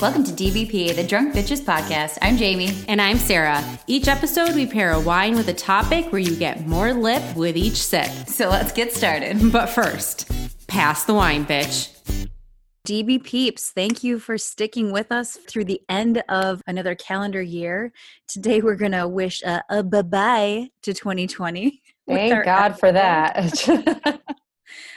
Welcome to DBP, the Drunk Bitches Podcast. I'm Jamie. And I'm Sarah. Each episode, we pair a wine with a topic where you get more lip with each sip. So let's get started. But first, pass the wine, bitch. DB peeps, thank you for sticking with us through the end of another calendar year. Today, we're going to wish a, a bye bye to 2020. Thank God for that.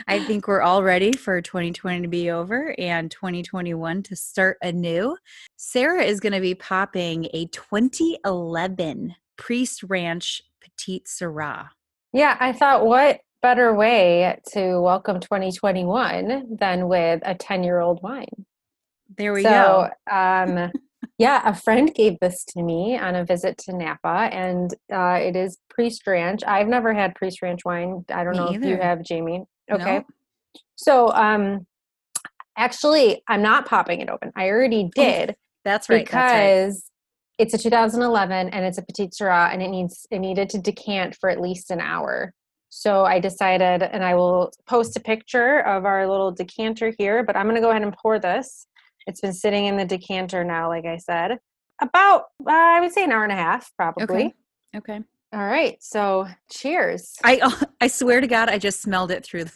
I think we're all ready for 2020 to be over and 2021 to start anew. Sarah is going to be popping a 2011 Priest Ranch Petite Syrah. Yeah, I thought what better way to welcome 2021 than with a 10 year old wine? There we so, go. um, yeah, a friend gave this to me on a visit to Napa, and uh, it is Priest Ranch. I've never had Priest Ranch wine. I don't Me know either. if you have, Jamie. Okay. No. So, um, actually, I'm not popping it open. I already did That's right. because that's right. it's a 2011 and it's a petite syrah, and it needs it needed to decant for at least an hour. So I decided, and I will post a picture of our little decanter here. But I'm going to go ahead and pour this. It's been sitting in the decanter now, like I said, about uh, I would say an hour and a half, probably. Okay. Okay. All right. So cheers. I I swear to God, I just smelled it through the,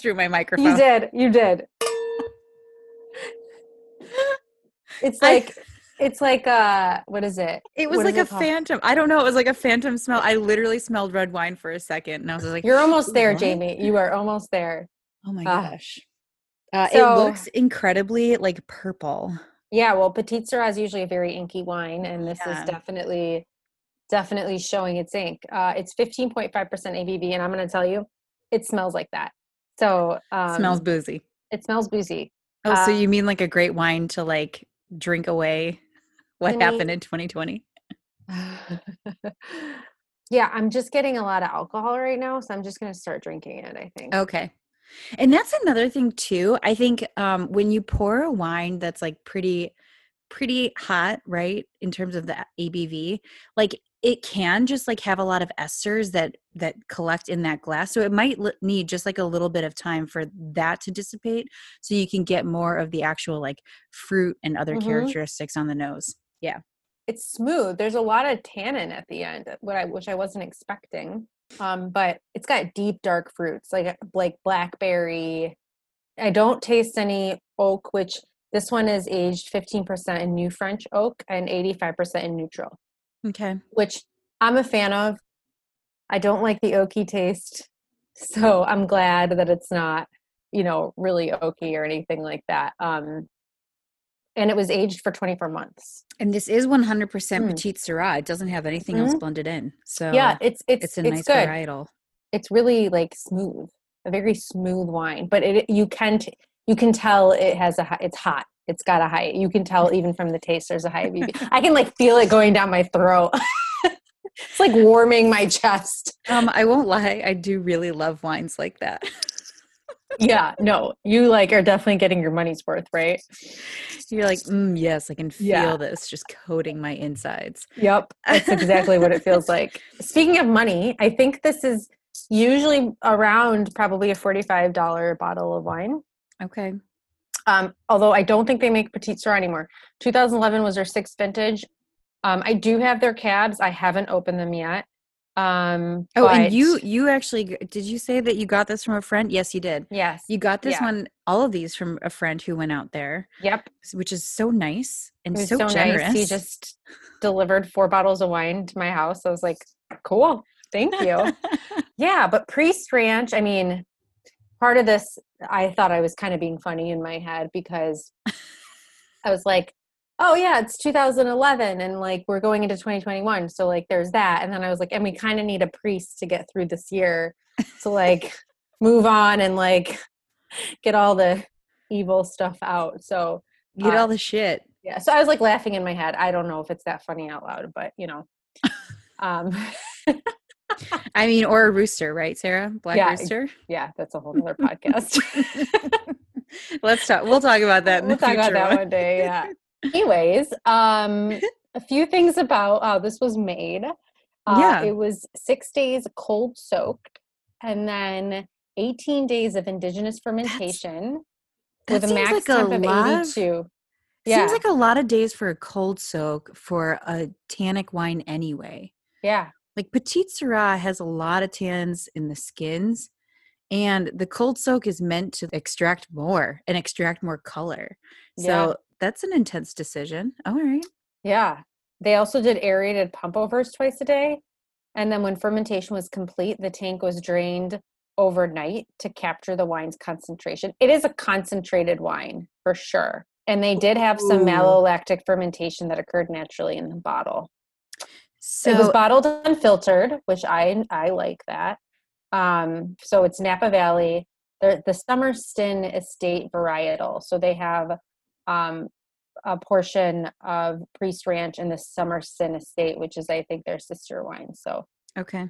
through my microphone. You did. You did. It's I- like it's like uh what is it? It was What like a called? phantom. I don't know. It was like a phantom smell. I literally smelled red wine for a second, and I was like, You're almost there, What? Jamie. You are almost there. "Oh my Ah. gosh!" Uh, it looks incredibly like purple. Yeah, well, Petite Syrah is usually a very inky wine, and this Yeah. is definitely definitely showing its ink. Uh, it's 15.5% ABV, and I'm going to tell you, it smells like that. So um, smells boozy. It smells boozy. Oh, so uh, you mean like a great wine to like drink away what I happened in 2020? yeah, I'm just getting a lot of alcohol right now, so I'm just going to start drinking it. I think. Okay. And that's another thing too. I think um, when you pour a wine that's like pretty, pretty hot, right, in terms of the ABV, like it can just like have a lot of esters that that collect in that glass. So it might li- need just like a little bit of time for that to dissipate, so you can get more of the actual like fruit and other Mhm. characteristics on the nose. Yeah. it's smooth. There's a lot of tannin at the end, what I which I wasn't expecting. Um, but it's got deep dark fruits like like blackberry. I don't taste any oak, which this one is aged 15% in new French oak and 85% in neutral, Okay. which I'm a fan of. I don't like the oaky taste, so I'm glad that it's not, you know, really oaky or anything like that. Um, and it was aged for 24 months. And this is 100% Mm. petite syrah. It doesn't have anything else blended in. So yeah, it's it's it's a it's nice good. varietal. it's really like smooth a very smooth wine but it you can t- you can tell it has a it's hot it's got a high you can tell even from the taste there's a high ABV. i can like feel it going down my throat it's like warming my chest Um, I won't lie, I do really love wines like that. yeah no you like are definitely getting your money's worth right You're like, mm, yes, I can feel Yeah. this just coating my insides. yep that's exactly what it feels like speaking of money i think this is usually around probably a $45 bottle of wine Okay. Um, although I don't think they make Petite Sirah anymore. 2011 was their sixth vintage. Um, I do have their cabs. I haven't opened them yet. Um, Oh, and you you actually did you say that you got this from a friend? Yes, you did. yes, You got this Yeah. one, all of these from a friend who went out there, yep, which is so nice and so, so, generous. nice. He just delivered four bottles of wine to my house. I was like, cool, thank you. yeah, but Priest Ranch. I mean, part of this, I thought I was kind of being funny in my head because I was like, oh yeah, it's 2011 and like we're going into 2021. So like there's that. And then I was like, and we kind of need a priest to get through this year to like move on and like get all the evil stuff out. So Get uh, all the shit. yeah. So I was like laughing in my head. I don't know if it's that funny out loud, but you know. Um I mean, or a rooster, right, Sarah? Black Yeah, rooster. yeah, that's a whole other podcast. Let's talk. We'll talk about that in we'll the talk future. about that one. one day. Yeah. Anyways, um, a few things about how this was made. Uh, Yeah. It was six days cold soaked, and then 18 days of indigenous fermentation. That with a max like a temp of lot of- 82. Yeah. Seems like a lot of days for a cold soak for a tannic wine anyway. yeah. Like Petite Syrah has a lot of tannins in the skins, and the cold soak is meant to extract more and extract more color. So Yeah. that's an intense decision. All right. Yeah. They also did aerated pump overs twice a day. And then when fermentation was complete, the tank was drained overnight to capture the wine's concentration. It is a concentrated wine for sure. And they did have some Ooh. malolactic fermentation that occurred naturally in the bottle. So it was bottled unfiltered, which I I like that. Um, so it's Napa Valley. The the Somerston Estate varietal. So they have um, a portion of Priest Ranch and the Somerston Estate, which is I think their sister wine. So Okay.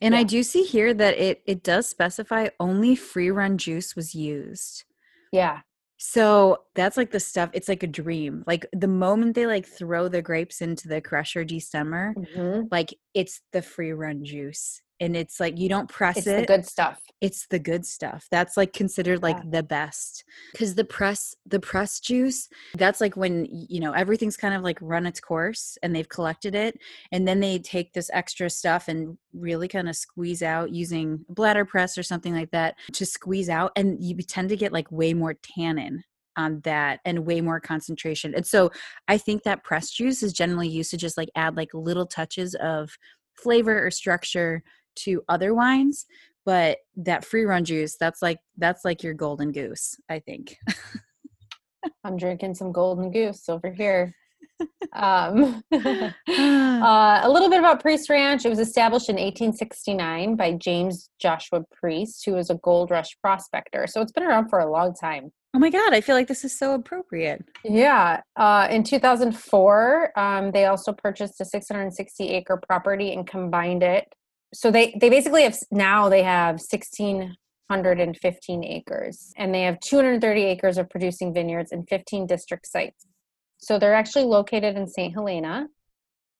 And I do see here that it it does specify only free run juice was used. yeah, So that's like the stuff. It's like a dream. Like the moment they like throw the grapes into the crusher destemmer, Mhm. like it's the free run juice, and it's like you don't press it. it's it. the good stuff. it's the good stuff. That's like considered like Yeah. the best because the press the press juice. That's like when you know everything's kind of like run its course and they've collected it, and then they take this extra stuff and really kind of squeeze out using bladder press or something like that to squeeze out, and you tend to get like way more tannin on that and way more concentration. And so I think that press juice is generally used to just like add like little touches of flavor or structure to other wines but that free run juice that's like that's like your golden goose i think I'm drinking some golden goose over here. um, uh, a little bit about Priest Ranch. It was established in 1869 by James Joshua Priest, who was a gold rush prospector. So it's been around for a long time. oh my god i feel like this is so appropriate Yeah. Uh, in 2004, um, they also purchased a 660 acre property and combined it. So they, they basically have now they have 1,615 acres and they have 230 acres of producing vineyards and 15 district sites. So they're actually located in St. Helena,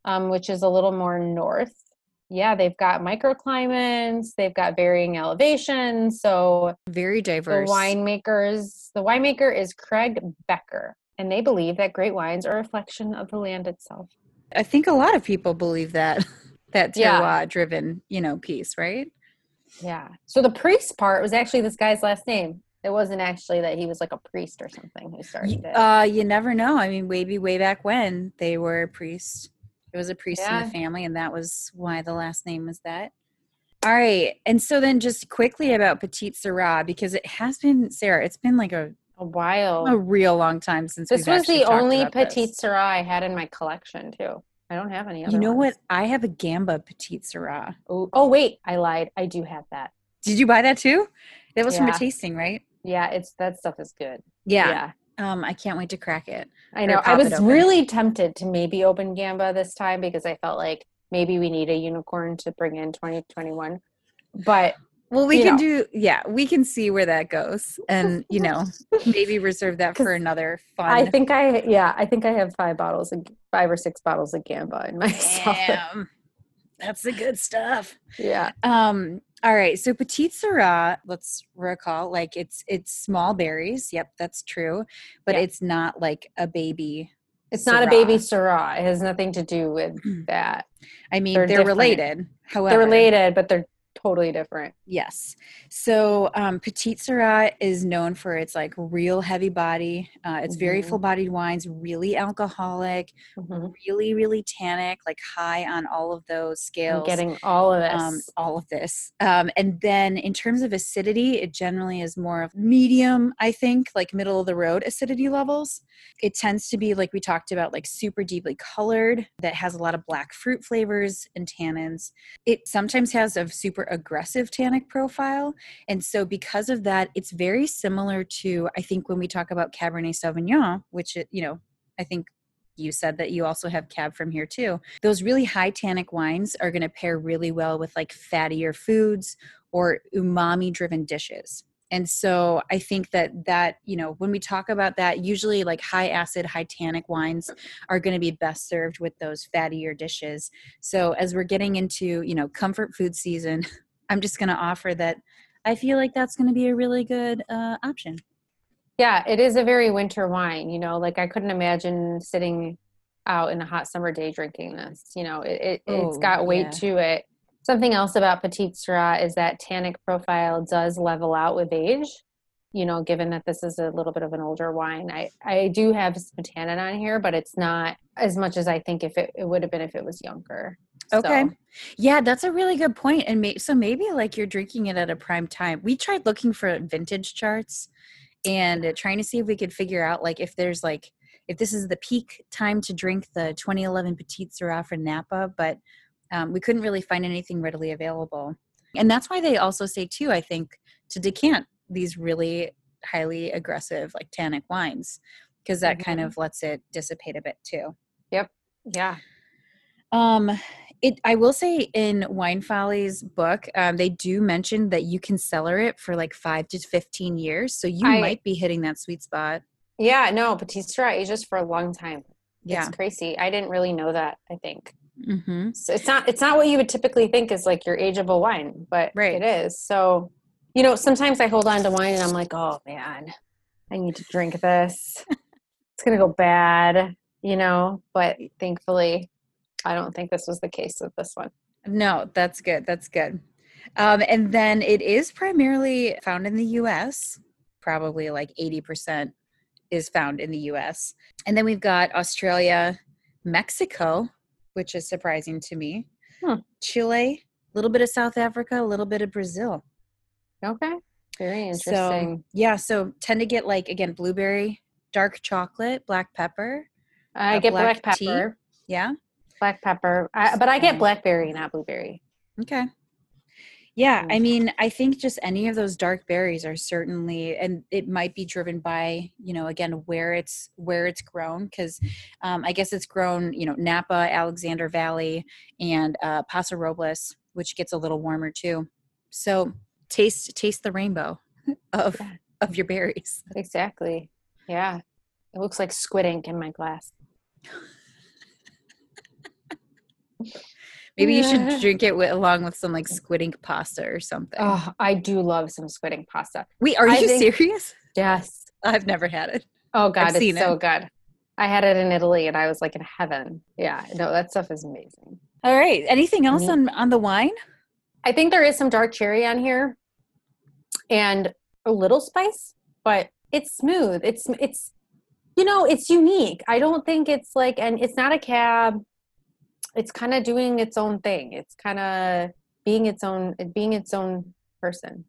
um, which is a little more north. Yeah, they've got microclimates, they've got varying elevations. So very diverse the winemakers, the winemaker is Craig Becker, and they believe that great wines are a reflection of the land itself. i think a lot of people believe that that Yeah. driven you know piece right Yeah. So the priest part was actually this guy's last name. It wasn't actually that he was like a priest or something who started it. uh you never know i mean maybe way back when they were a priest it was a priest in the family and that was why the last name was that all right and so then just quickly about petite syrah because it has been sarah it's been like a a while. a real long time since this was the only this. Petite Syrah I had in my collection too. I don't have any other You know ones. what? I have a Gamba Petite Syrah. Oh, oh wait, I lied. I do have that. Did you buy that too? That was from a tasting, right? Yeah, it's that stuff is good. Yeah. yeah. Um, I can't wait to crack it. I know. I was really tempted to maybe open Gamba this time because I felt like maybe we need a unicorn to bring in 2021. But Well, we You can know. do. Yeah, we can see where that goes, and you know, maybe reserve that for another fun. I think I, yeah, I think I have five bottles, of, five or six bottles of Gamba in my. Damn, that's the good stuff. Yeah. Um. All right. So Petite Syrah. Let's recall, like it's it's small berries. Yep, that's true, but Yeah. it's not like a baby. It's not a baby Syrah. Syrah. It has nothing to do with that. I mean, They're they're, related. However, They're related, but they're totally different. Yes. So um, Petite Syrah is known for its like real heavy body. Uh, it's very Mhm. full bodied wines, really alcoholic, Mhm. really, really tannic, like high on all of those I'm scales. getting all of this. um, all of this. Um, and then in terms of acidity, it generally is more of medium, I think, like middle of the road acidity levels. It tends to be, like we talked about, like super deeply colored, that has a lot of black fruit flavors and tannins. It sometimes has a super aggressive tannic profile. And so, because of that, it's very similar to, I think, when we talk about Cabernet Sauvignon, which, it, you know, I think you said that you also have cab from here too. Those really high tannic wines are going to pair really well with like fattier foods or umami driven dishes. And so I think that that, you know, when we talk about that, usually like high acid, high tannic wines are going to be best served with those fattier dishes. So as we're getting into, you know, comfort food season, I'm just going to offer that I feel like that's going to be a really good uh, option. Yeah, it is a very winter wine. You know, like I couldn't imagine sitting out in a hot summer day drinking this. You know, it, it it's Oh, got weight yeah. to it. Something else about Petite Syrah is that tannic profile does level out with age. You know, given that this is a little bit of an older wine, I I do have some tannin on here, but it's not as much as I think if it, it would have been if it was younger. Okay. So, Yeah, that's a really good point. And may- so maybe like you're drinking it at a prime time. We tried looking for vintage charts and uh, trying to see if we could figure out like if there's like if this is the peak time to drink the 2011 Petite Syrah for Napa, but um, we couldn't really find anything readily available. And that's why they also say too, I think, to decant these really highly aggressive like tannic wines because that kind Mhm. of lets it dissipate a bit too. Yep. Yeah. Um, it. I will say in Wine Folly's book, um, they do mention that you can cellar it for like five to fifteen years, so you I- might be hitting that sweet spot. Yeah, no, Petite Syrah ages for a long time. Yeah. It's crazy. I didn't really know that, I think. Mm-hmm. So it's not it's not what you would typically think is like your ageable wine, but Right. it is. So, you know, sometimes I hold on to wine and I'm like, "Oh man, I need to drink this. it's going to go bad," you know, but thankfully I don't think this was the case with this one. No, that's good. That's good. Um, and then it is primarily found in the U.S. Probably like eighty percent is found in the U.S. And then we've got Australia, Mexico, which is surprising to me. Hmm. Chile, a little bit of South Africa, a little bit of Brazil. Okay. Very So interesting. yeah, so tend to get like again blueberry, dark chocolate, black pepper. I get black black, tea? pepper. Yeah. Black pepper. I, but I get blackberry, not blueberry. Okay. Yeah, I Mm. mean, I think just any of those dark berries are certainly, and it might be driven by, you know, again where it's where it's grown, because um, I guess it's grown, you know, Napa, Alexander Valley, and uh, Paso Robles, which gets a little warmer too. So taste taste the rainbow of Yeah. of your berries. Exactly. Yeah. It looks like squid ink in my glass. Maybe you should drink it with, along with some like squid ink pasta or something. Oh, I do love some squid ink pasta. Wait, are I you think- serious? Yes. I've never had it. Oh God, it's so it. good. I had it in Italy and I was like in heaven. Yeah, no, that stuff is amazing. All right. Anything else mm-hmm. on on the wine? I think there is some dark cherry on here and a little spice, but it's smooth. It's it's you know, it's unique. I don't think it's like and it's not a cab. It's kind of doing its own thing. It's kind of being its own being its own person.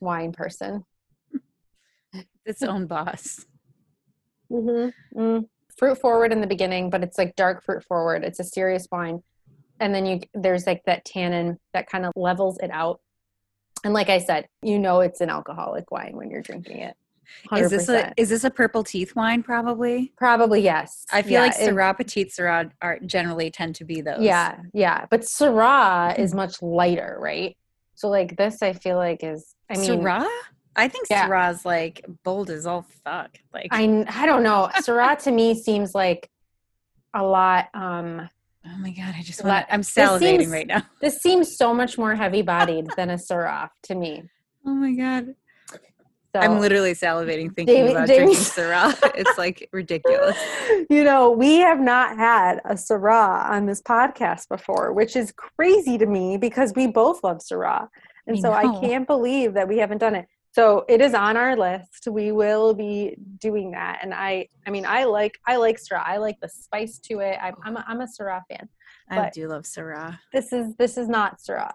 Wine person. Its own boss. Mm-hmm. Mm. Fruit forward in the beginning, but it's like dark fruit forward. It's a serious wine, and then you there's like that tannin that kind of levels it out. And like I said, you know it's an alcoholic wine when you're drinking it. 100%. Is this a is this a purple teeth wine? Probably. probably yes? I feel Yeah, like Syrah Petite Syrah are generally tend to be those. Yeah, yeah, but Syrah Hmm. is much lighter, right? So like this, I feel like is I mean Syrah. I think Yeah. Syrah's like bold as all fuck. Like I I don't know. Syrah to me seems like a lot. um oh my god, I just want. I'm salivating seems- right now. This seems so much more heavy bodied than a Syrah to me. Oh my god, So I'm literally salivating thinking Jamie- about Jamie- drinking Syrah. it's like ridiculous. you know, we have not had a Syrah on this podcast before, which is crazy to me because we both love Syrah. And I so I can't believe that we haven't done it. So it is on our list. We will be doing that. And I I mean I like I like Syrah. I like the spice to it. I'm I'm a, I'm a Syrah fan. I do love Syrah. This is this is not Syrah.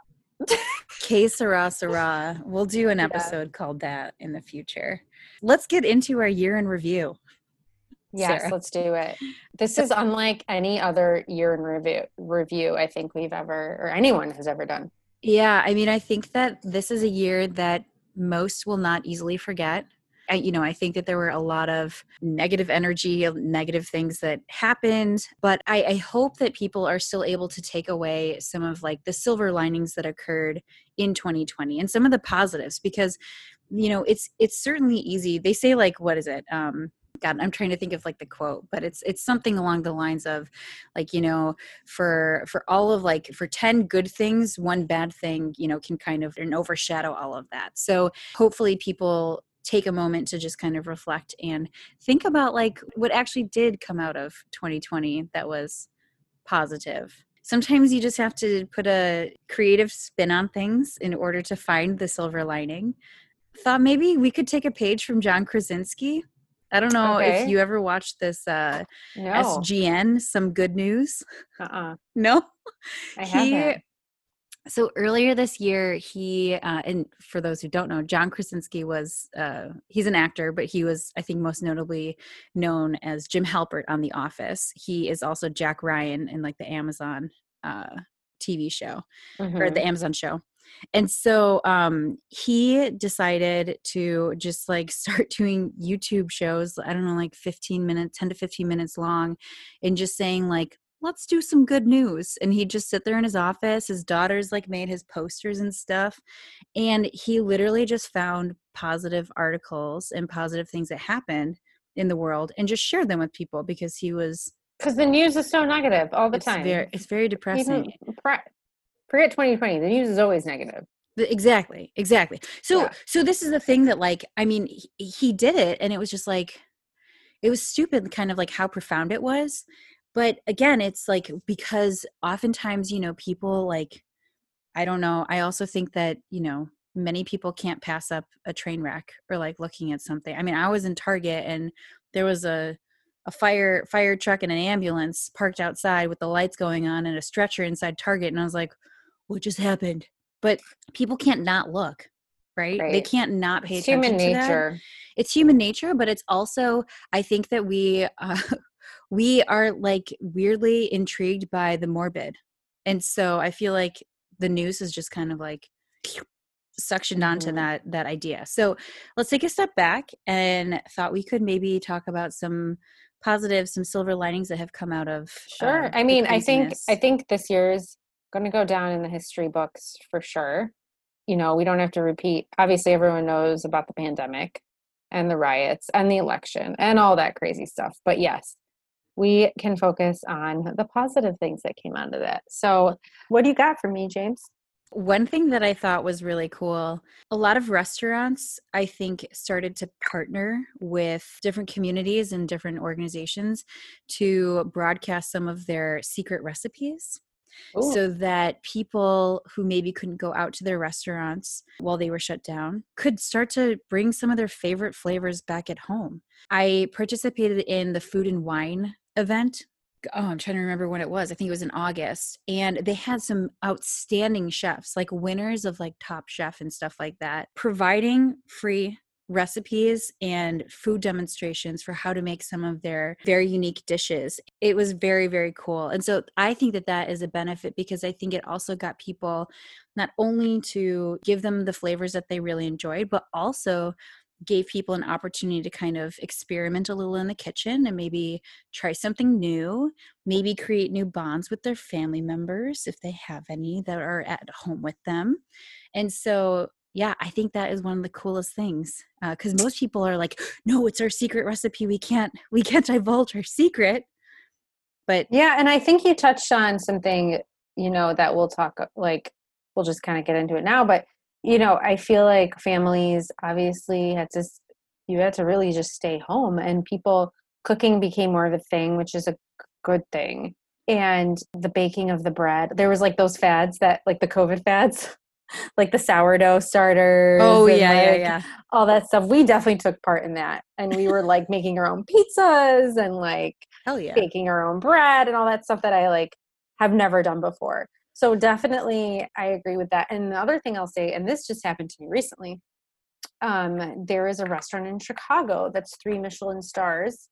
K Sarah Syrah. We'll do an Yeah. episode called that in the future. Let's get into our year in review. Yes, Sarah. let's do it. This is unlike any other year in review review I think we've ever or anyone has ever done. Yeah, I mean, I think that this is a year that most will not easily forget. I, you know, I think that there were a lot of negative energy, negative things that happened, but I, I hope that people are still able to take away some of like the silver linings that occurred in 2020 and some of the positives because, you know, it's it's certainly easy. They say like, what is it? Um, God, I'm trying to think of like the quote, but it's it's something along the lines of like, you know, for for all of like for 10 good things, one bad thing, you know, can kind of and overshadow all of that. So hopefully people take a moment to just kind of reflect and think about like what actually did come out of 2020 that was positive sometimes you just have to put a creative spin on things in order to find the silver lining. Thought maybe we could take a page from John Krasinski. I don't know okay. if you ever watched this uh, no. SGN, some good news. Uh-uh. No, I haven't. So earlier this year, he uh, and for those who don't know, John Krasinski was uh, he's an actor, but he was I think most notably known as Jim Halpert on The Office. He is also Jack Ryan in like the Amazon uh, TV show mm-hmm. or the mm-hmm. Amazon show. And so um, he decided to just like start doing YouTube shows, I don't know, like 15 minutes, 10 to 15 minutes long, and just saying, like, let's do some good news. And he'd just sit there in his office. His daughters like made his posters and stuff. And he literally just found positive articles and positive things that happened in the world and just shared them with people because he was because the news is so negative all the it's time. Very, it's very depressing. forget 2020. The news is always negative. Exactly. Exactly. So, yeah. so this is the thing that, like, I mean, he, he did it, and it was just like, it was stupid, kind of like how profound it was but again it's like because oftentimes you know people like i don't know i also think that you know many people can't pass up a train wreck or like looking at something i mean i was in target and there was a a fire fire truck and an ambulance parked outside with the lights going on and a stretcher inside target and i was like what just happened but people can't not look right, right. they can't not pay it's attention human nature that. it's human nature but it's also i think that we uh, we are like weirdly intrigued by the morbid. And so I feel like the news is just kind of like suctioned onto mm-hmm. that that idea. So let's take a step back and thought we could maybe talk about some positives, some silver linings that have come out of Sure. Uh, I mean, I think I think this year is going to go down in the history books for sure. You know, we don't have to repeat. Obviously, everyone knows about the pandemic and the riots and the election and all that crazy stuff. But yes, we can focus on the positive things that came out of that. So, what do you got for me, James? One thing that I thought was really cool a lot of restaurants, I think, started to partner with different communities and different organizations to broadcast some of their secret recipes. Ooh. So that people who maybe couldn't go out to their restaurants while they were shut down could start to bring some of their favorite flavors back at home. I participated in the food and wine event oh i'm trying to remember when it was i think it was in august and they had some outstanding chefs like winners of like top chef and stuff like that providing free recipes and food demonstrations for how to make some of their very unique dishes. It was very very cool and so i think that that is a benefit because i think it also got people not only to give them the flavors that they really enjoyed but also gave people an opportunity to kind of experiment a little in the kitchen and maybe try something new, maybe create new bonds with their family members if they have any that are at home with them. And so, yeah, I think that is one of the coolest things because uh, most people are like, "No, it's our secret recipe. We can't, we can't divulge our secret." But yeah, and I think you touched on something, you know, that we'll talk like we'll just kind of get into it now, but you know, I feel like families obviously had to, you had to really just stay home and people, cooking became more of a thing, which is a good thing. And the baking of the bread, there was like those fads that, like the COVID fads, like the sourdough starters. Oh, yeah, like yeah, yeah. All that stuff. We definitely took part in that. And we were like making our own pizzas and like Hell yeah. baking our own bread and all that stuff that I like have never done before. So definitely, I agree with that. And the other thing I'll say, and this just happened to me recently, um, there is a restaurant in Chicago that's three Michelin stars,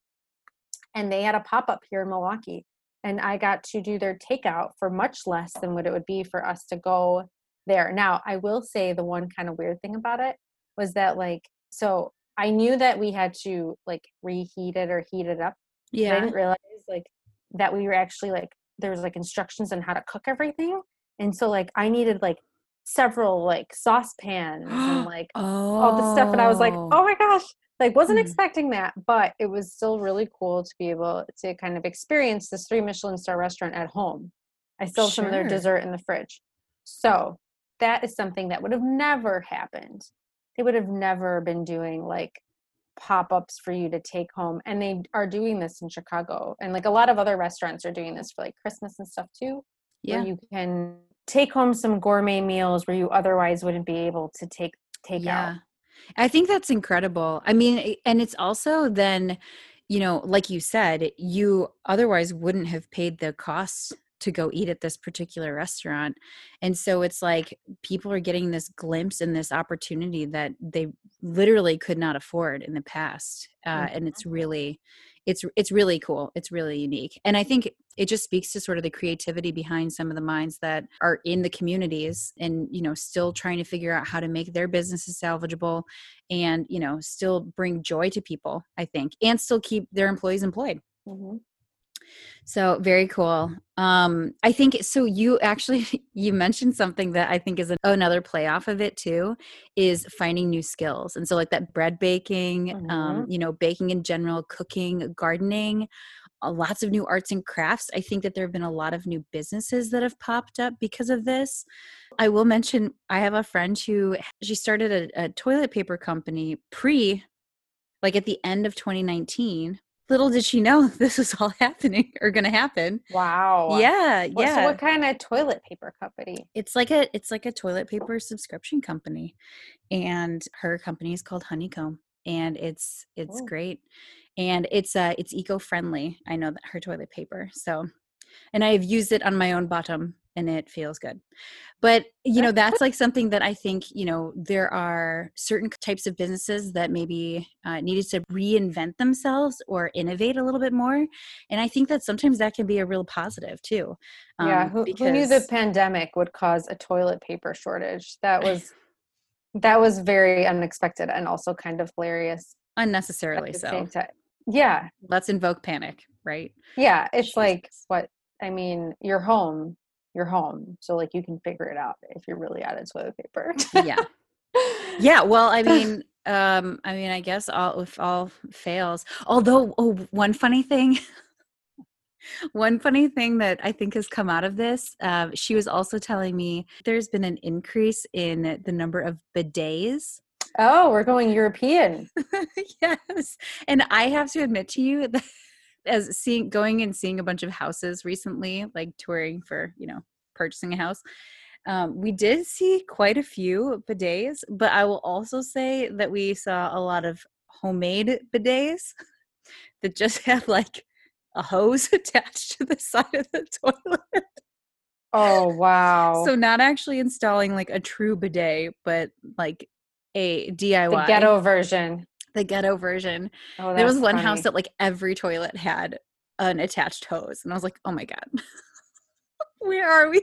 and they had a pop up here in Milwaukee, and I got to do their takeout for much less than what it would be for us to go there. Now, I will say the one kind of weird thing about it was that like so I knew that we had to like reheat it or heat it up. Yeah. I didn't realize like that we were actually like there was like instructions on how to cook everything and so like i needed like several like saucepans and like oh. all the stuff and i was like oh, oh my gosh like wasn't mm. expecting that but it was still really cool to be able to kind of experience this three michelin star restaurant at home i still have sure. some of their dessert in the fridge so that is something that would have never happened they would have never been doing like pop-ups for you to take home and they are doing this in chicago and like a lot of other restaurants are doing this for like christmas and stuff too Yeah. where you can take home some gourmet meals where you otherwise wouldn't be able to take take out I think that's incredible. I mean, and it's also then, you know, like you said, you otherwise wouldn't have paid the costs to go eat at this particular restaurant. And so it's like people are getting this glimpse and this opportunity that they literally could not afford in the past. Uh, and it's really it's it's really cool. It's really unique. And I think it just speaks to sort of the creativity behind some of the minds that are in the communities and you know still trying to figure out how to make their businesses salvageable and you know still bring joy to people i think and still keep their employees employed Mhm. So very cool. Um i think so you actually you mentioned something that i think is an, another play off of it too is finding new skills. And so like that bread baking um you know baking in general cooking gardening uh, lots of new arts and crafts. I think that there have been a lot of new businesses that have popped up because of this. I will mention i have a friend who she started a, a toilet paper company pre like at the end of 2019 little did she know this was all happening or going to happen. Wow. Yeah What- yeah so what kind of toilet paper company? It's like a it's like a toilet paper subscription company and her company is called honeycomb and it's it's Oh. great and it's uh it's eco-friendly. I know that her toilet paper so and i've used it on my own bottom and it feels good. But you know that's like something that i think you know there are certain types of businesses that maybe uh, needed to reinvent themselves or innovate a little bit more and i think that sometimes that can be a real positive too yeah um, who, who knew the pandemic would cause a toilet paper shortage? That was that was very unexpected and also kind of hilarious unnecessarily so. yeah. Let's invoke panic right? Yeah it's like what i mean you're home you're home so like you can figure it out if you're really out of toilet paper. Yeah. Yeah well i mean um i mean i guess all if all fails although oh one funny thing one funny thing that i think has come out of this um, she was also telling me there's been an increase in the number of bidets. Oh we're going european. Yes and i have to admit to you that as seeing going and seeing a bunch of houses recently like touring for you know purchasing a house um, we did see quite a few bidets but i will also say that we saw a lot of homemade bidets that just have like a hose attached to the side of the toilet. Oh wow. So not actually installing like a true bidet but like a diy the ghetto version the ghetto version oh there was one funny. house that like every toilet had an attached hose and i was like oh my god where are we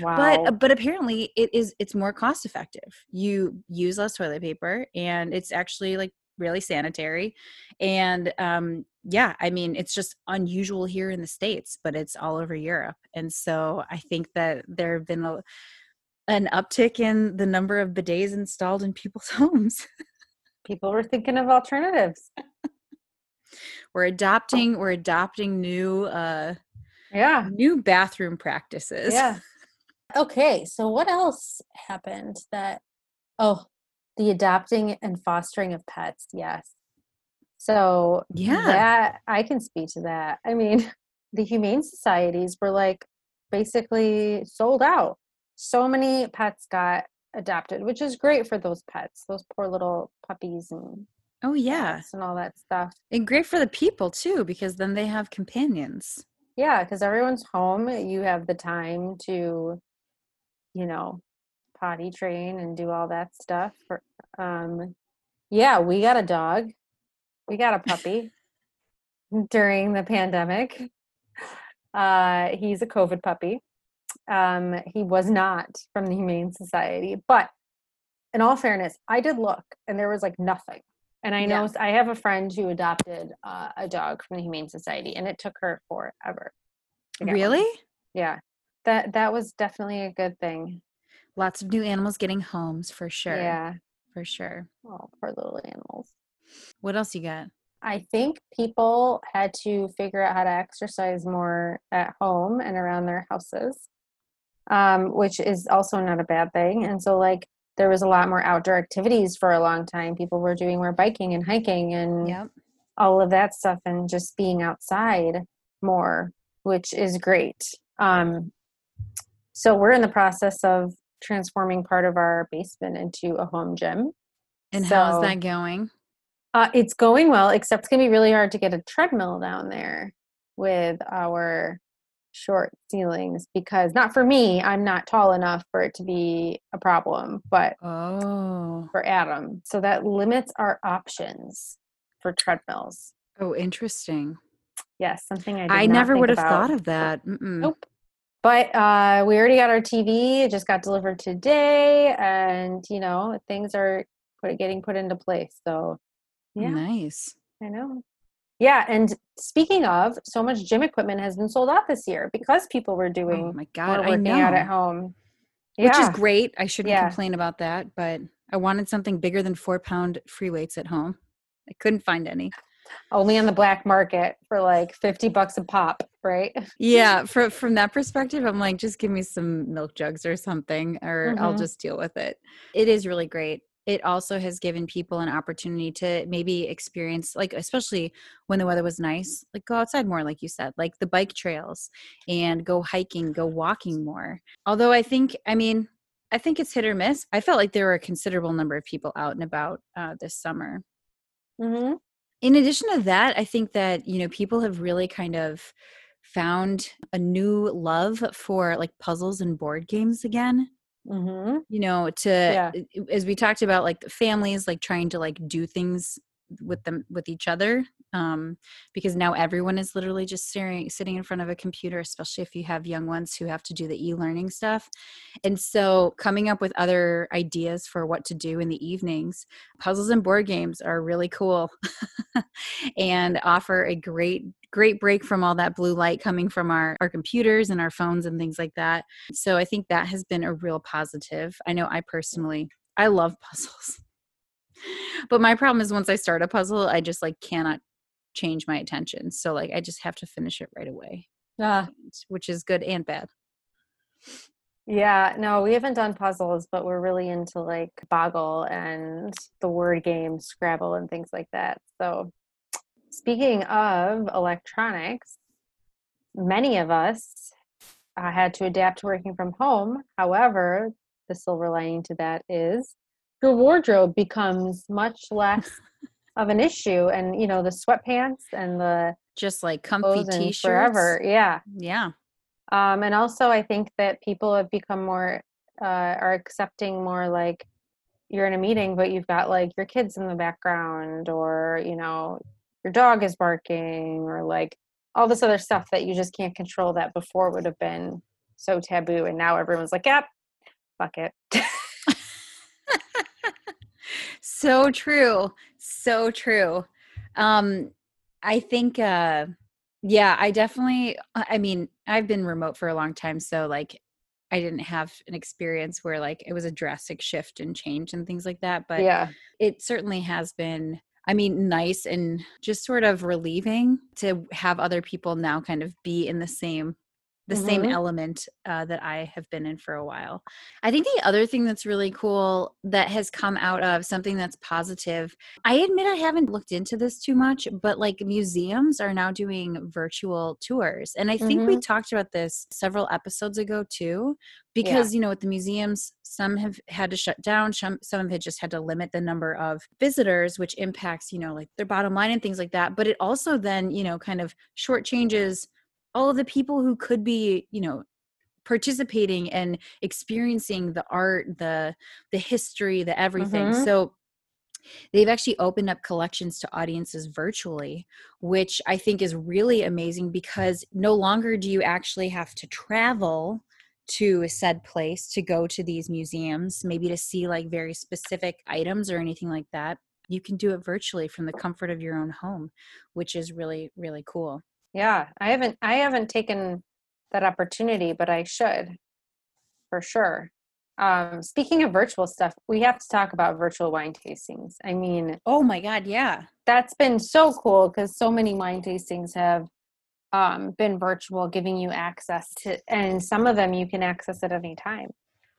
wow. but but apparently it is it's more cost effective you use less toilet paper and it's actually like really sanitary and um yeah i mean it's just unusual here in the states but it's all over europe and so i think that there have been a, an uptick in the number of bidets installed in people's homes people were thinking of alternatives. We're adopting we're adopting new uh yeah. new bathroom practices. Yeah. Okay so what else happened that oh the adopting and fostering of pets yes. So Yeah. that i can speak to that. I mean the humane societies were like basically sold out. So many pets got adopted which is great for those pets those poor little puppies and oh yeah and all that stuff and great for the people too because then they have companions Yeah, because everyone's home. You have the time to, you know, potty train and do all that stuff. For, um, yeah, we got a dog. We got a puppy during the pandemic. Uh, he's a COVID puppy. Um, he was not from the Humane Society, but in all fairness, I did look, and there was like nothing. And I know Yeah. I have a friend who adopted uh, a dog from the Humane Society, and it took her forever. get one. really Yeah, that that was definitely a good thing. lots of new animals getting homes for sure Yeah. for sure Oh, poor little animals. what else you got I think people had to figure out how to exercise more at home and around their houses, um, which is also not a bad thing. And so, like, there was a lot more outdoor activities for a long time. People were doing more biking and hiking and Yep. all of that stuff and just being outside more, which is great. Um, so we're in the process of transforming part of our basement into a home gym. And how's that going? Uh, it's going well, except it's gonna be really hard to get a treadmill down there with our short ceilings because not for me, I'm not tall enough for it to be a problem, but Oh. for Adam. So that limits our options for treadmills. Oh, interesting. Yes, something I I never would have about. thought of that. Mm-mm. Nope. But uh, we already got our TV. It just got delivered today, and you know things are put, getting put into place. So yeah, Nice. I know. Yeah, and speaking of, so much gym equipment has been sold out this year because people were doing Oh doing my God. I working know. out at home. yeah. Which is great. I shouldn't Yeah. complain about that, but I wanted something bigger than four pound free weights at home. I couldn't find any. only on the black market for like fifty bucks a pop, right? Yeah, from from that perspective, I'm like, just give me some milk jugs or something, or I'll Mhm. just deal with it. It is really great. It also has given people an opportunity to maybe experience, like, especially when the weather was nice, like go outside more, like you said, like the bike trails and go hiking, go walking more. Although I think, I mean, I think it's hit or miss. I felt like there were a considerable number of people out and about uh, this summer Mm-hmm. in addition to that i think that you know people have really kind of found a new love for like puzzles and board games again Mm-hmm. you know to Yeah. as we talked about like the families like trying to like do things with them with each other um because now everyone is literally just staring sitting in front of a computer especially if you have young ones who have to do the e-learning stuff. And so coming up with other ideas for what to do in the evenings puzzles and board games are really cool and offer a great great break from all that blue light coming from our our computers and our phones and things like that. So i think that has been a real positive. I know i personally i love puzzles but my problem is once i start a puzzle i just like cannot change my attention so like i just have to finish it right away Ah, which is good and bad Yeah, no, we haven't done puzzles, but we're really into like Boggle and the word game Scrabble and things like that. So, speaking of electronics, many of us uh, had to adapt to working from home. However, the silver lining to that is your wardrobe becomes much less of an issue, and you know the sweatpants and the just like comfy t-shirts. forever. Yeah, yeah. Um, and also i think that people have become more uh, are accepting more like you're in a meeting but you've got like your kids in the background or you know your dog is barking or like all this other stuff that you just can't control that before would have been so taboo and now everyone's like yep fuck it so true so true. Um i think uh yeah i definitely i mean i've been remote for a long time so like i didn't have an experience where like it was a drastic shift and change and things like that but yeah. it certainly has been i mean nice and just sort of relieving to have other people now kind of be in the same the same Mhm. element uh, that i have been in for a while. I think the other thing that's really cool that has come out of something that's positive i admit i haven't looked into this too much but like museums are now doing virtual tours and i think we talked about this several episodes ago too because you know with the museums some have had to shut down some some have just had to limit the number of visitors which impacts you know like their bottom line and things like that but it also then you know kind of shortchanges all of the people who could be you know participating and experiencing the art the the history the everything. Mhm. so they've actually opened up collections to audiences virtually which i think is really amazing because no longer do you actually have to travel to a said place to go to these museums maybe to see like very specific items or anything like that. You can do it virtually from the comfort of your own home which is really really cool yeah i haven't i haven't taken that opportunity but i should for sure. Um, speaking of virtual stuff we have to talk about virtual wine tastings. I mean oh my god yeah. That's been so cool because so many wine tastings have um, been virtual giving you access to and some of them you can access at any time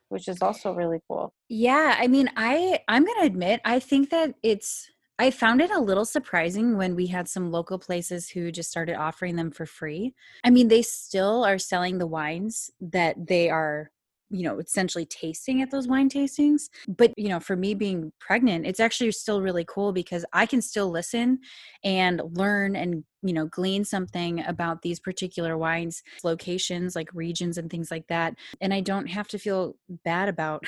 which is also really cool. Yeah, I mean, I I'm going to admit I think that it's I found it a little surprising when we had some local places who just started offering them for free. I mean, they still are selling the wines that they are you know essentially tasting at those wine tastings but you know for me being pregnant it's actually still really cool because i can still listen and learn and you know glean something about these particular wines locations like regions and things like that and i don't have to feel bad about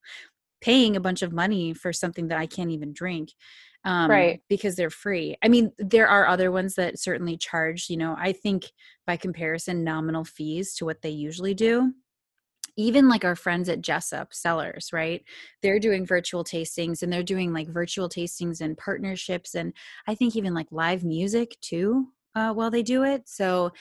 paying a bunch of money for something that i can't even drink um, right because they're free i mean there are other ones that certainly charge you know i think by comparison nominal fees to what they usually do even like our friends at Jessup Cellars, right? They're doing virtual tastings and they're doing like virtual tastings and partnerships and I think even like live music too uh, while they do it. So,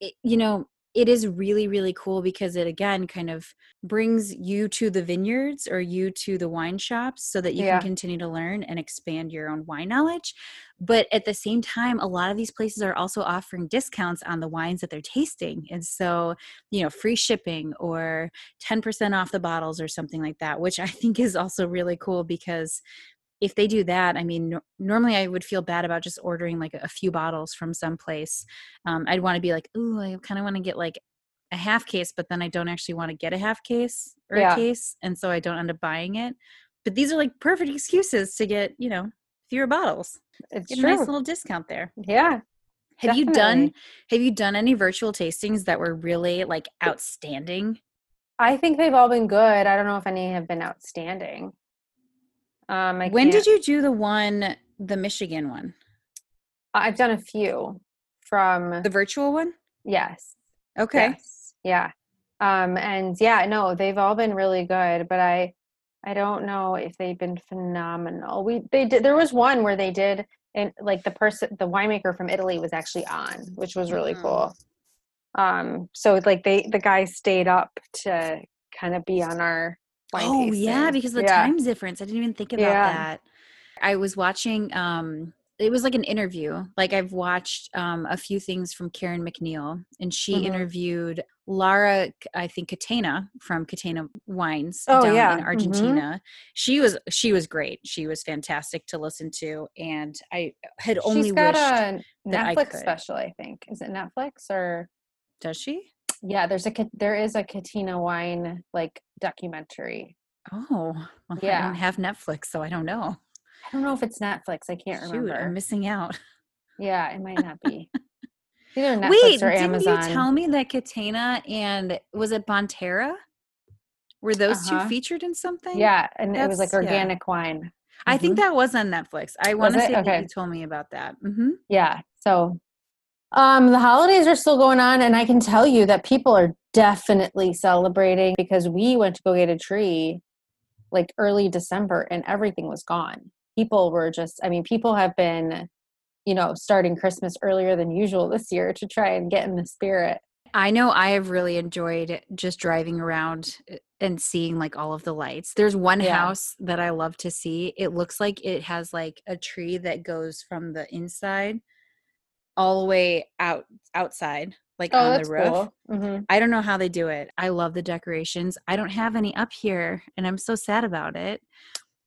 it, you know, it is really really cool because it again kind of brings you to the vineyards or you to the wine shops so that you yeah. can continue to learn and expand your own wine knowledge but at the same time a lot of these places are also offering discounts on the wines that they're tasting and so you know free shipping or 10% off the bottles or something like that which i think is also really cool because if they do that, I mean, no, normally I would feel bad about just ordering like a few bottles from someplace. Um, I'd want to be like, oh, I kind of want to get like a half case, but then I don't actually want to get a half case or yeah. a case, and so I don't end up buying it. But these are like perfect excuses to get, you know, fewer bottles. It's get true. a nice little discount there. Yeah. Have definitely. you done have you done any virtual tastings that were really like outstanding? I think they've all been good. I don't know if any have been outstanding. Um, I when did you do the one, the Michigan one? I've done a few from the virtual one. Yes. Okay. Yes. Yeah. Um, and yeah, no, they've all been really good, but I, I don't know if they've been phenomenal. We they did. There was one where they did, and like the person, the winemaker from Italy was actually on, which was really mm. cool. Um, so like they the guy stayed up to kind of be on our oh tasting. yeah because the yeah. time difference i didn't even think about yeah. that i was watching um it was like an interview like i've watched um a few things from karen MacNeil and she mm-hmm. interviewed Laura i think catena from catena wines oh, down yeah. in mm-hmm. argentina mm-hmm. she was she was great she was fantastic to listen to and i had only She's got a netflix special i think is it netflix or does she yeah, there's a there is a Catena wine like documentary. Oh, well, yeah. I don't have Netflix, so I don't know. I don't know if it's Netflix. I can't Shoot, remember. I'm missing out. Yeah, it might not be. Either Netflix Wait, or Didn't you tell me that Catena and was it Bonterra? Were those uh-huh. two featured in something? Yeah, and That's, it was like organic yeah. wine. Mm-hmm. I think mm-hmm. that was on Netflix. I want to say okay. you told me about that. Mm-hmm. Yeah. So um, the holidays are still going on, and I can tell you that people are definitely celebrating because we went to go get a tree like early December and everything was gone. People were just, I mean, people have been, you know, starting Christmas earlier than usual this year to try and get in the spirit. I know I have really enjoyed just driving around uh, and seeing like all of the lights. There's one yeah. house that I love to see. It looks like it has like a tree that goes from the inside all the way out outside like oh, on the roof. Cool. Mm-hmm. I don't know how they do it. I love the decorations. I don't have any up here and I'm so sad about it.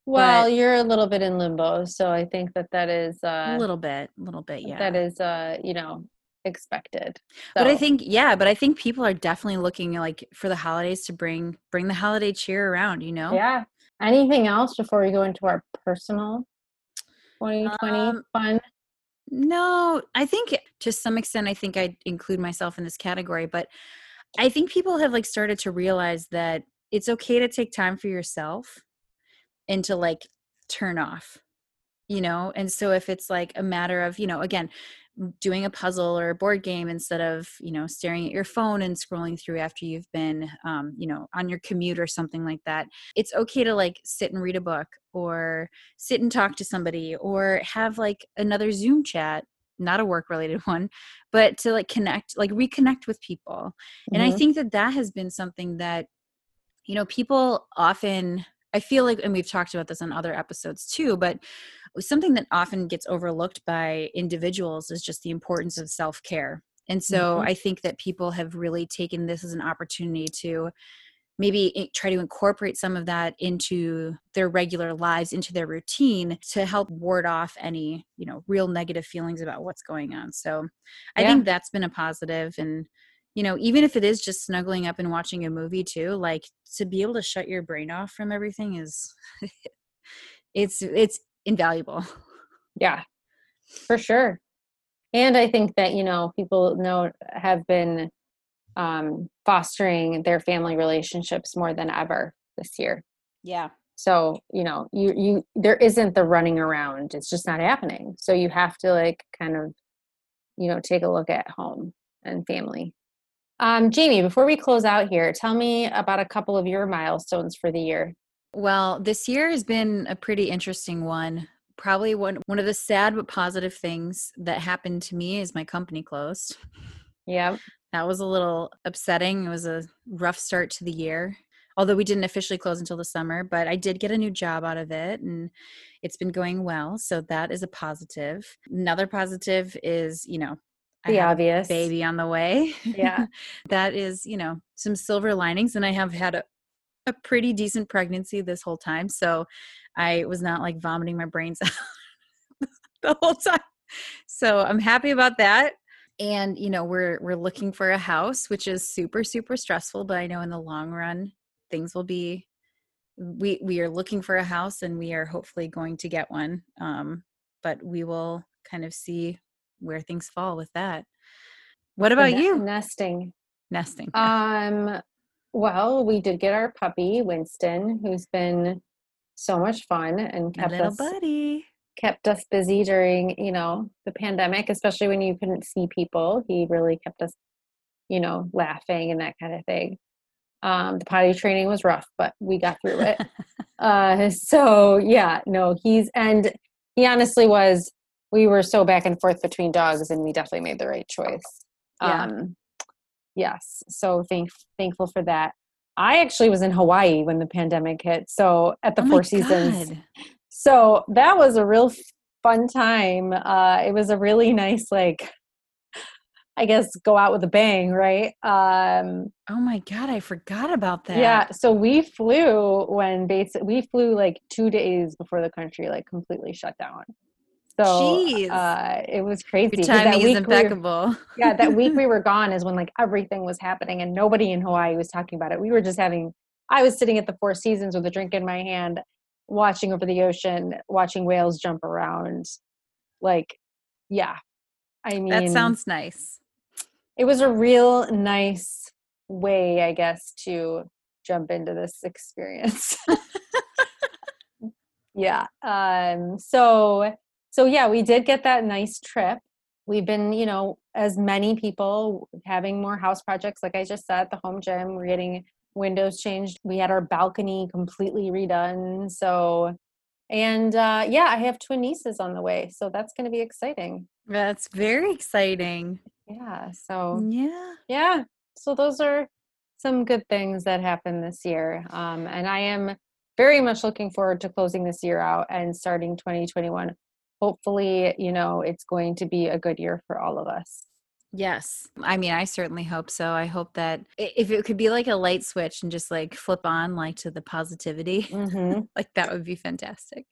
Well, but you're a little bit in limbo, so I think that that is uh, a little bit, a little bit, yeah. That is uh, you know, expected. So. But I think yeah, but I think people are definitely looking like for the holidays to bring bring the holiday cheer around, you know? Yeah. Anything else before we go into our personal 2020 um, fun no, I think to some extent, I think I include myself in this category, but I think people have like started to realize that it's okay to take time for yourself and to like turn off, you know? And so if it's like a matter of, you know, again, doing a puzzle or a board game instead of you know staring at your phone and scrolling through after you've been um, you know on your commute or something like that it's okay to like sit and read a book or sit and talk to somebody or have like another zoom chat not a work related one but to like connect like reconnect with people mm-hmm. and i mm-hmm. think that that has been something that you know people often I feel like, and we've talked about this on other episodes too, but something that often gets overlooked by individuals is just the importance of self care. And so mm-hmm. I think that people have really taken this as an opportunity to maybe try to incorporate some of that into their regular lives into their routine to help ward off any you know real negative feelings about what's going on so i yeah. think that's been a positive and you know even if it is just snuggling up and watching a movie too like to be able to shut your brain off from everything is it's it's invaluable yeah for sure and i think that you know people know have been um, fostering their family relationships more than ever this year. Yeah. So, you know, you you there isn't the running around. It's just not happening. So you have to like kind of you know, take a look at home and family. Um, Jamie, before we close out here, tell me about a couple of your milestones for the year. Well, this year has been a pretty interesting one. Probably one one of the sad but positive things that happened to me is my company closed. Yeah that was a little upsetting. It was a rough start to the year. Although we didn't officially close until the summer, but I did get a new job out of it and it's been going well. So that is a positive. Another positive is, you know, the obvious baby on the way. Yeah. that is, you know, some silver linings. And I have had a, a pretty decent pregnancy this whole time. So I was not like vomiting my brains out the whole time. So I'm happy about that and you know we're we're looking for a house which is super super stressful but i know in the long run things will be we we are looking for a house and we are hopefully going to get one um but we will kind of see where things fall with that. What about you? nesting. Nesting. Um well we did get our puppy winston who's been so much fun and kept little us buddy. kept us busy during you know the pandemic especially when you couldn't see people. He really kept us you know laughing and that kind of thing. Um the potty training was rough but we got through it. Uh so yeah no he's and he honestly was we were so back and forth between dogs and we definitely made the right choice yeah. um yes so thank thankful for that i actually was in hawaii when the pandemic hit so at the oh four seasons God so that was a real fun time. Uh, it was a really nice, like, I guess, go out with a bang, right? Um, oh my God, I forgot about that. Yeah. So we flew when base, we flew like two days before the country like completely shut down. So uh, it was crazy. Your timing is impeccable. We were, yeah, that week we were gone is when like everything was happening and nobody in Hawaii was talking about it. We were just having. I was sitting at the Four Seasons with a drink in my hand, watching over the ocean, watching whales jump around. Like, yeah. I mean, that sounds nice. It was a real nice way, I guess, to jump into this experience. yeah. Um, so, so yeah, we did get that nice trip. We've been, you know, as many people having more house projects, like I just said, the home gym, we're getting windows changed. We had our balcony completely redone. So, and uh, yeah, I have twin nieces on the way. So that's going to be exciting. That's very exciting. Yeah. So, yeah. Yeah. So those are some good things that happened this year. Um, and I am very much looking forward to closing this year out and starting 2021. Hopefully, you know, it's going to be a good year for all of us. Yes. I mean, I certainly hope so. I hope that if it could be like a light switch and just like flip on like to the positivity, mm-hmm. like that would be fantastic.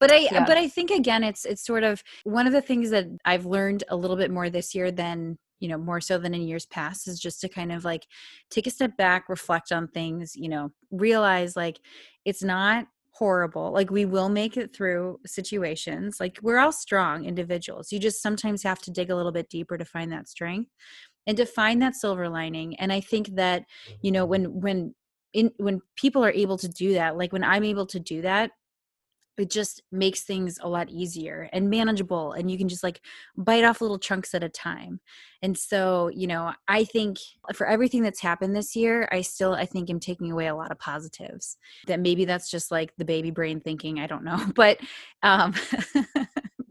But I yeah. but I think again it's it's sort of one of the things that I've learned a little bit more this year than you know more so than in years past is just to kind of like take a step back reflect on things you know realize like it's not horrible. Like we will make it through situations. Like we're all strong individuals. You just sometimes have to dig a little bit deeper to find that strength and to find that silver lining. And I think that, you know, mm-hmm. when when in when people are able to do that, like when I'm able to do that, it just makes things a lot easier and manageable and you can just like bite off little chunks at a time and so you know i think for everything that's happened this year i still i think am taking away a lot of positives that maybe that's just like the baby brain thinking i don't know but um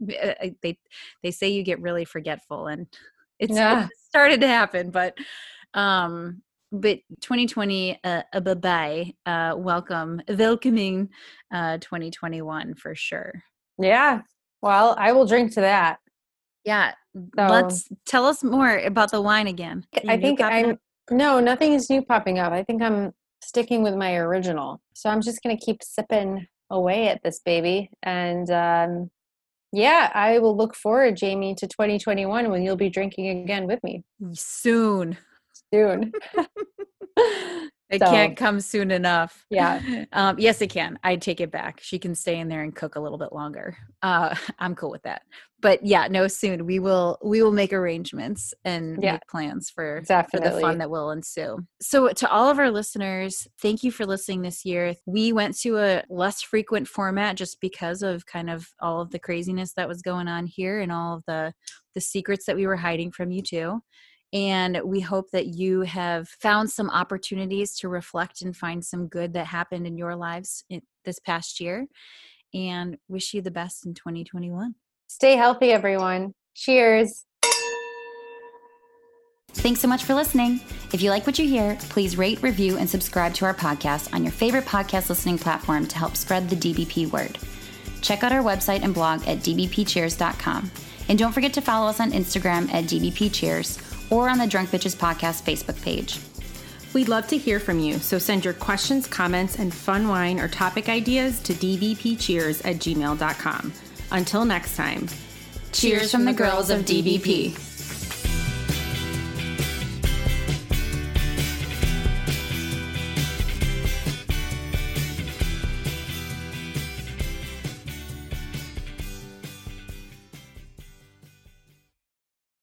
they they say you get really forgetful and it's, yeah. started to happen but um but 2020 uh, a bye bye uh welcome welcoming uh 2021 for sure yeah well i will drink to that yeah so, let's tell us more about the wine again i think i'm up? no nothing is new popping up i think i'm sticking with my original. So I'm just going to keep sipping away at this baby. And um, yeah, I will look forward, Jamie, to 2021 when you'll be drinking again with me Soon. Soon. It So- can't come soon enough. Yeah. Um, yes, it can. I take it back. She can stay in there and cook a little bit longer. Uh, I'm cool with that. But yeah, no, soon we will we will make arrangements and Yeah. make plans for for the fun that will ensue. So to all of our listeners, thank you for listening this year. We went to a less frequent format just because of kind of all of the craziness that was going on here and all of the the secrets that we were hiding from you too. And we hope that you have found some opportunities to reflect and find some good that happened in your lives in, this past year. And wish you the best in 2021. Stay healthy, everyone. Cheers. Thanks so much for listening. If you like what you hear, please rate, review, and subscribe to our podcast on your favorite podcast listening platform to help spread the DBP word. Check out our website and blog at dbpcheers.com. And don't forget to follow us on Instagram at dbpcheers or on the Drunk Bitches Podcast Facebook page. We'd love to hear from you, so send your questions, comments, and fun wine or topic ideas to dbpcheers at gmail.com. Until next time, Cheers from the girls of DBP.